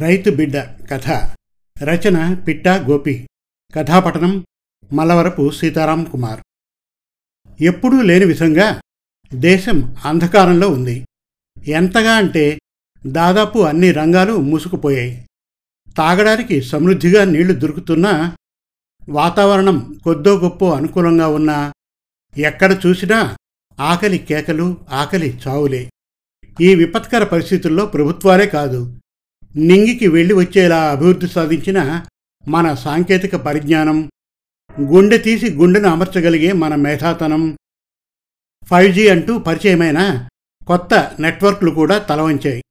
రైతు బిడ్డ కథ. రచన పిట్ట గోపి. కథాపఠనం మలవరపు సీతారాం కుమార్. ఎప్పుడూ లేని విధంగా దేశం అంధకారంలో ఉంది. ఎంతగా అంటే దాదాపు అన్ని రంగాలు మూసుకుపోయాయి. తాగడానికి సమృద్ధిగా నీళ్ళు దొరుకుతున్నా వాతావరణం కొద్దో గొప్ప అనుకూలంగా ఉన్నా ఎక్కడ చూసినా ఆకలి కేకలు ఆకలి చావులే. ఈ విపత్కర పరిస్థితుల్లో ప్రభుత్వాలే కాదు నింగికి వెళ్ళి వచ్చేలా అభివృద్ధి సాధించిన మన సాంకేతిక పరిజ్ఞానం గుండె తీసి గుండెను అమర్చగలిగే మన మేధాతనం ఫైవ్ జీ అంటూ పరిచయమైన కొత్త నెట్వర్క్లు కూడా తలవంచాయి.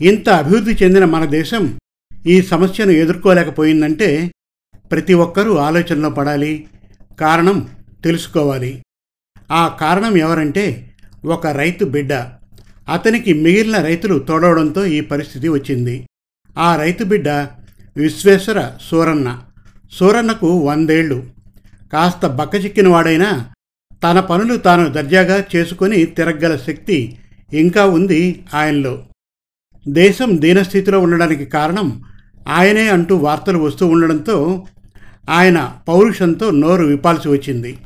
ఇంత అభివృద్ధి చెందిన మన దేశం ఈ సమస్యను ఎదుర్కోలేకపోయిందంటే ప్రతి ఒక్కరూ ఆలోచనలో పడాలి కారణం తెలుసుకోవాలి. ఆ కారణం ఎవరంటే ఒక రైతు బిడ్డ. అతనికి మిగిలిన రైతులు తోడవడంతో ఈ పరిస్థితి వచ్చింది. ఆ రైతు బిడ్డ విశ్వేశ్వర సూరన్న. సూరన్నకు వందేళ్ళు. కాస్త బక్కచిక్కిన వాడైనా తన పనులు తాను దర్జాగా చేసుకొని తిరగగల శక్తి ఇంకా ఉంది ఆయనలో. దేశం దీనస్థితిలో ఉండడానికి కారణం ఆయనే అంటూ వార్తలు వస్తూ ఉండడంతో ఆయన పౌరుషంతో నోరు విప్పాల్సి వచ్చింది.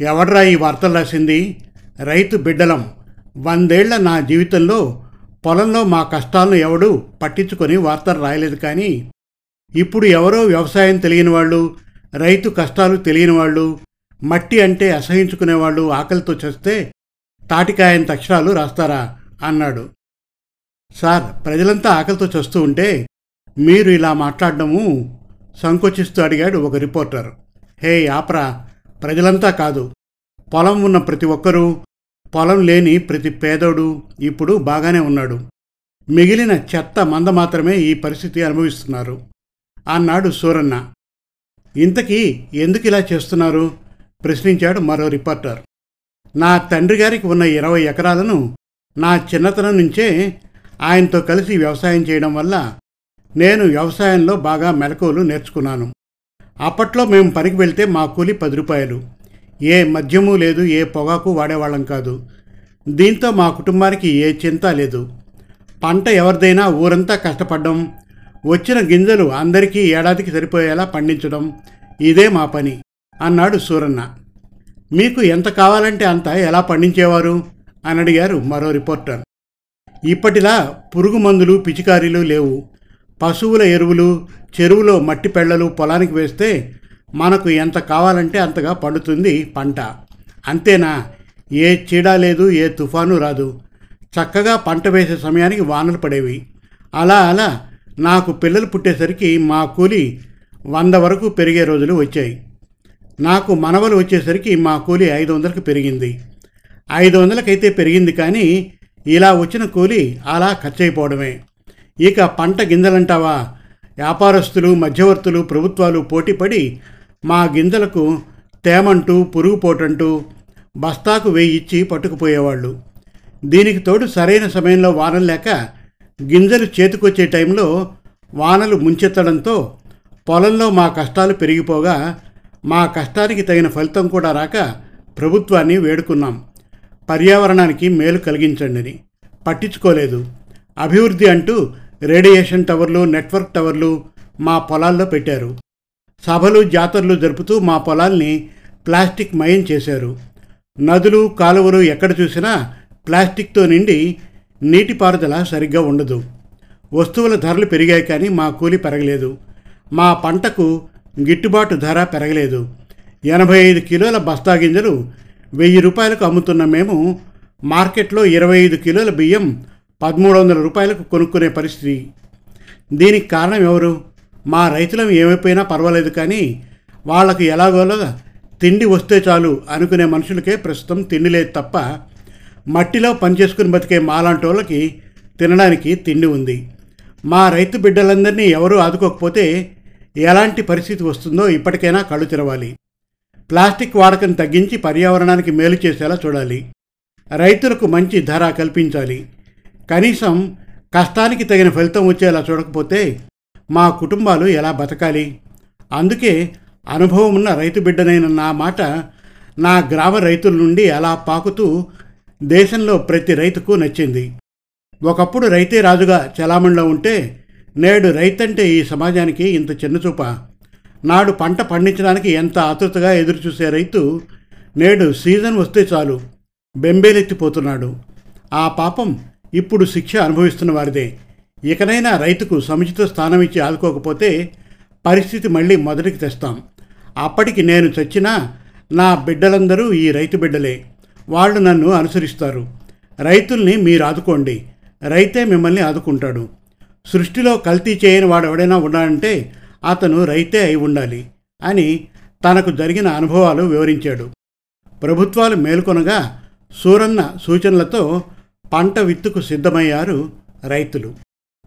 ఎవడ్రా ఈ వార్తలు రాసింది? రైతు బిడ్డలం. వందేళ్ళ నా జీవితంలో పొలంలో మా కష్టాలను ఎవడు పట్టించుకొని వార్తలు రాయలేదు కానీ ఇప్పుడు ఎవరో వ్యవసాయం తెలియని వాళ్ళు రైతు కష్టాలు తెలియని వాళ్ళు మట్టి అంటే అసహించుకునేవాళ్ళు ఆకలితో చేస్తే తాటికాయని అక్షరాలు రాస్తారా? అన్నాడు. సార్ ప్రజలంతా ఆకలితో చస్తూ ఉంటే మీరు ఇలా మాట్లాడడము సంకోచిస్తూ అడిగాడు ఒక రిపోర్టర్. హే ఆప్రా. ప్రజలంతా కాదు. పొలం ఉన్న ప్రతి ఒక్కరూ పొలం లేని ప్రతి పేదోడు ఇప్పుడు బాగానే ఉన్నాడు. మిగిలిన చెత్త మంద మాత్రమే ఈ పరిస్థితి అనుభవిస్తున్నారు. అన్నాడు సూరన్న. ఇంతకీ ఎందుకు ఇలా చేస్తున్నారు? ప్రశ్నించాడు మరో రిపోర్టర్. నా తండ్రి గారికి ఉన్న ఇరవై ఎకరాలను నా చిన్నతనం నుంచే ఆయనతో కలిసి వ్యవసాయం చేయడం వల్ల నేను వ్యవసాయంలో బాగా మెలకువలు నేర్చుకున్నాను. అప్పట్లో మేము పనికి వెళ్తే మా కూలి పది రూపాయలు. ఏ మద్యము లేదు ఏ పొగాకు వాడేవాళ్ళం కాదు. దీంతో మా కుటుంబానికి ఏ చింత లేదు. పంట ఎవరిదైనా ఊరంతా కష్టపడడం వచ్చిన గింజలు అందరికీ ఏడాదికి సరిపోయేలా పండించడం ఇదే మా పని అన్నాడు సూరన్న. మీకు ఎంత కావాలంటే అంత ఎలా పండించేవారు? అని అడిగారు మరో రిపోర్టర్. ఇప్పటిలా పురుగు మందులు పిచికారీలు లేవు. పశువుల ఎరువులు చెరువులో మట్టి పెళ్ళలు పొలానికి వేస్తే మనకు ఎంత కావాలంటే అంతగా పండుతుంది పంట. అంతేనా? ఏ చీడ లేదు ఏ తుఫాను రాదు. చక్కగా పంట వేసే సమయానికి వానలు పడేవి. అలా అలా నాకు పిల్లలు పుట్టేసరికి మా కూలి వంద వరకు పెరిగే రోజులు వచ్చాయి. నాకు మనవలు వచ్చేసరికి మా కూలి ఐదు వందలకు పెరిగింది. ఐదు వందలకైతే పెరిగింది కానీ ఇలా వచ్చిన కూలి అలా ఖర్చయిపోవడమే. ఇక పంట గింజలంటావా? వ్యాపారస్తులు మధ్యవర్తులు ప్రభుత్వాలు పోటీపడి మా గింజలకు తేమంటూ పురుగు పోటంటూ బస్తాకు వేయిచ్చి పట్టుకుపోయేవాళ్ళు. దీనికి తోడు సరైన సమయంలో వానలు లేక గింజలు చేతికొచ్చే టైంలో వానలు ముంచెత్తడంతో పొలంలో మా కష్టాలు పెరిగిపోగా మా కష్టానికి తగిన ఫలితం కూడా రాక ప్రభుత్వాన్ని వేడుకున్నాం. పర్యావరణానికి మేలు కలిగించండి పట్టించుకోలేదు. అభివృద్ధి అంటూ రేడియేషన్ టవర్లు నెట్వర్క్ టవర్లు మా పొలాల్లో పెట్టారు. సభలు జాతరలు జరుపుతూ మా పొలాల్ని ప్లాస్టిక్ మయం చేశారు. నదులు కాలువలు ఎక్కడ చూసినా ప్లాస్టిక్తో నిండి నీటిపారుదల సరిగ్గా ఉండదు. వస్తువుల ధరలు పెరిగాయి కానీ మా కూలి పెరగలేదు. మా పంటకు గిట్టుబాటు ధర పెరగలేదు. ఎనభై ఐదు కిలోల బస్తా గింజలు వెయ్యి రూపాయలకు అమ్ముతున్న మేము మార్కెట్లో ఇరవై ఐదు కిలోల బియ్యం పదమూడు వందల రూపాయలకు కొనుక్కునే పరిస్థితి. దీనికి కారణం ఎవరు? మా రైతులం ఏమైపోయినా పర్వాలేదు కానీ వాళ్ళకు ఎలాగోలో తిండి వస్తే చాలు అనుకునే మనుషులకే ప్రస్తుతం తిండి లేదు తప్ప మట్టిలో పనిచేసుకుని బతికే మాలాంటి వాళ్ళకి తినడానికి తిండి ఉంది. మా రైతు బిడ్డలందరినీ ఎవరూ ఆదుకోకపోతే ఎలాంటి పరిస్థితి వస్తుందో ఇప్పటికైనా కళ్ళు తెరవాలి. ప్లాస్టిక్ వాడకం తగ్గించి పర్యావరణానికి మేలు చేసేలా చూడాలి. రైతులకు మంచి ధర కల్పించాలి. కనీసం కష్టానికి తగిన ఫలితం వచ్చేలా చూడకపోతే మా కుటుంబాలు ఎలా బతకాలి? అందుకే అనుభవం ఉన్న రైతు బిడ్డనైన నా మాట నా గ్రామ రైతుల నుండి అలా పాకుతూ దేశంలో ప్రతి రైతుకు నచ్చింది. ఒకప్పుడు రైతే రాజుగా చలామణిలో ఉంటే నేడు రైతంటే ఈ సమాజానికి ఇంత చిన్నచూప నాడు పంట పండించడానికి ఎంత ఆతృతగా ఎదురుచూసే రైతు నేడు సీజన్ వస్తే చాలు బెంబేలెత్తిపోతున్నాడు. ఆ పాపం ఇప్పుడు శిక్ష అనుభవిస్తున్న వారిదే. ఇకనైనా రైతుకు సముచిత స్థానం ఇచ్చి ఆదుకోకపోతే పరిస్థితి మళ్ళీ మొదటికి తెస్తాం. అప్పటికి నేను చచ్చినా నా బిడ్డలందరూ ఈ రైతు బిడ్డలే. వాళ్ళు నన్ను అనుసరిస్తారు. రైతుల్ని మీరు ఆదుకోండి. రైతే మిమ్మల్ని ఆదుకుంటాడు. సృష్టిలో కల్తీ చేయని వాడు ఎవడైనా ఉన్నాడంటే అతను రైతే అయి ఉండాలి అని తనకు జరిగిన అనుభవాలు వివరించాడు. ప్రభుత్వాలు మేల్కొనగా సూరన్న సూచనలతో పంట విత్తుకు సిద్ధమయ్యారు రైతులు.